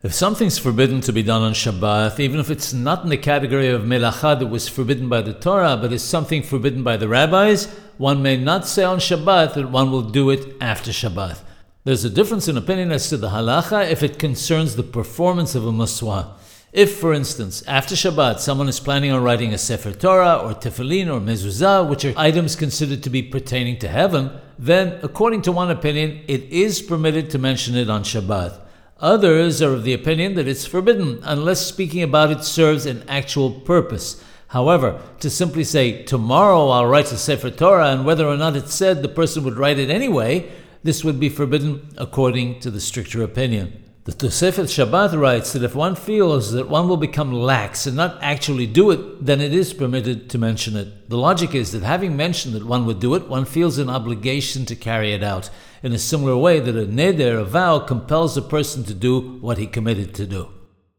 If something's forbidden to be done on Shabbat, even if it's not in the category of melacha that was forbidden by the Torah, but is something forbidden by the rabbis, one may not say on Shabbat that one will do it after Shabbat. There's a difference in opinion as to the halacha if it concerns the performance of a miswah. If, for instance, after Shabbat someone is planning on writing a Sefer Torah or Tefillin or Mezuzah, which are items considered to be pertaining to heaven, then, according to one opinion, it is permitted to mention it on Shabbat. Others are of the opinion that it's forbidden unless speaking about it serves an actual purpose. However, to simply say, tomorrow I'll write a Sefer Torah, and whether or not it's said the person would write it anyway, this would be forbidden according to the stricter opinion. The Tosefet Shabbat writes that if one feels that one will become lax and not actually do it, then it is permitted to mention it. The logic is that having mentioned that one would do it, one feels an obligation to carry it out, in a similar way that a neder, a vow, compels a person to do what he committed to do.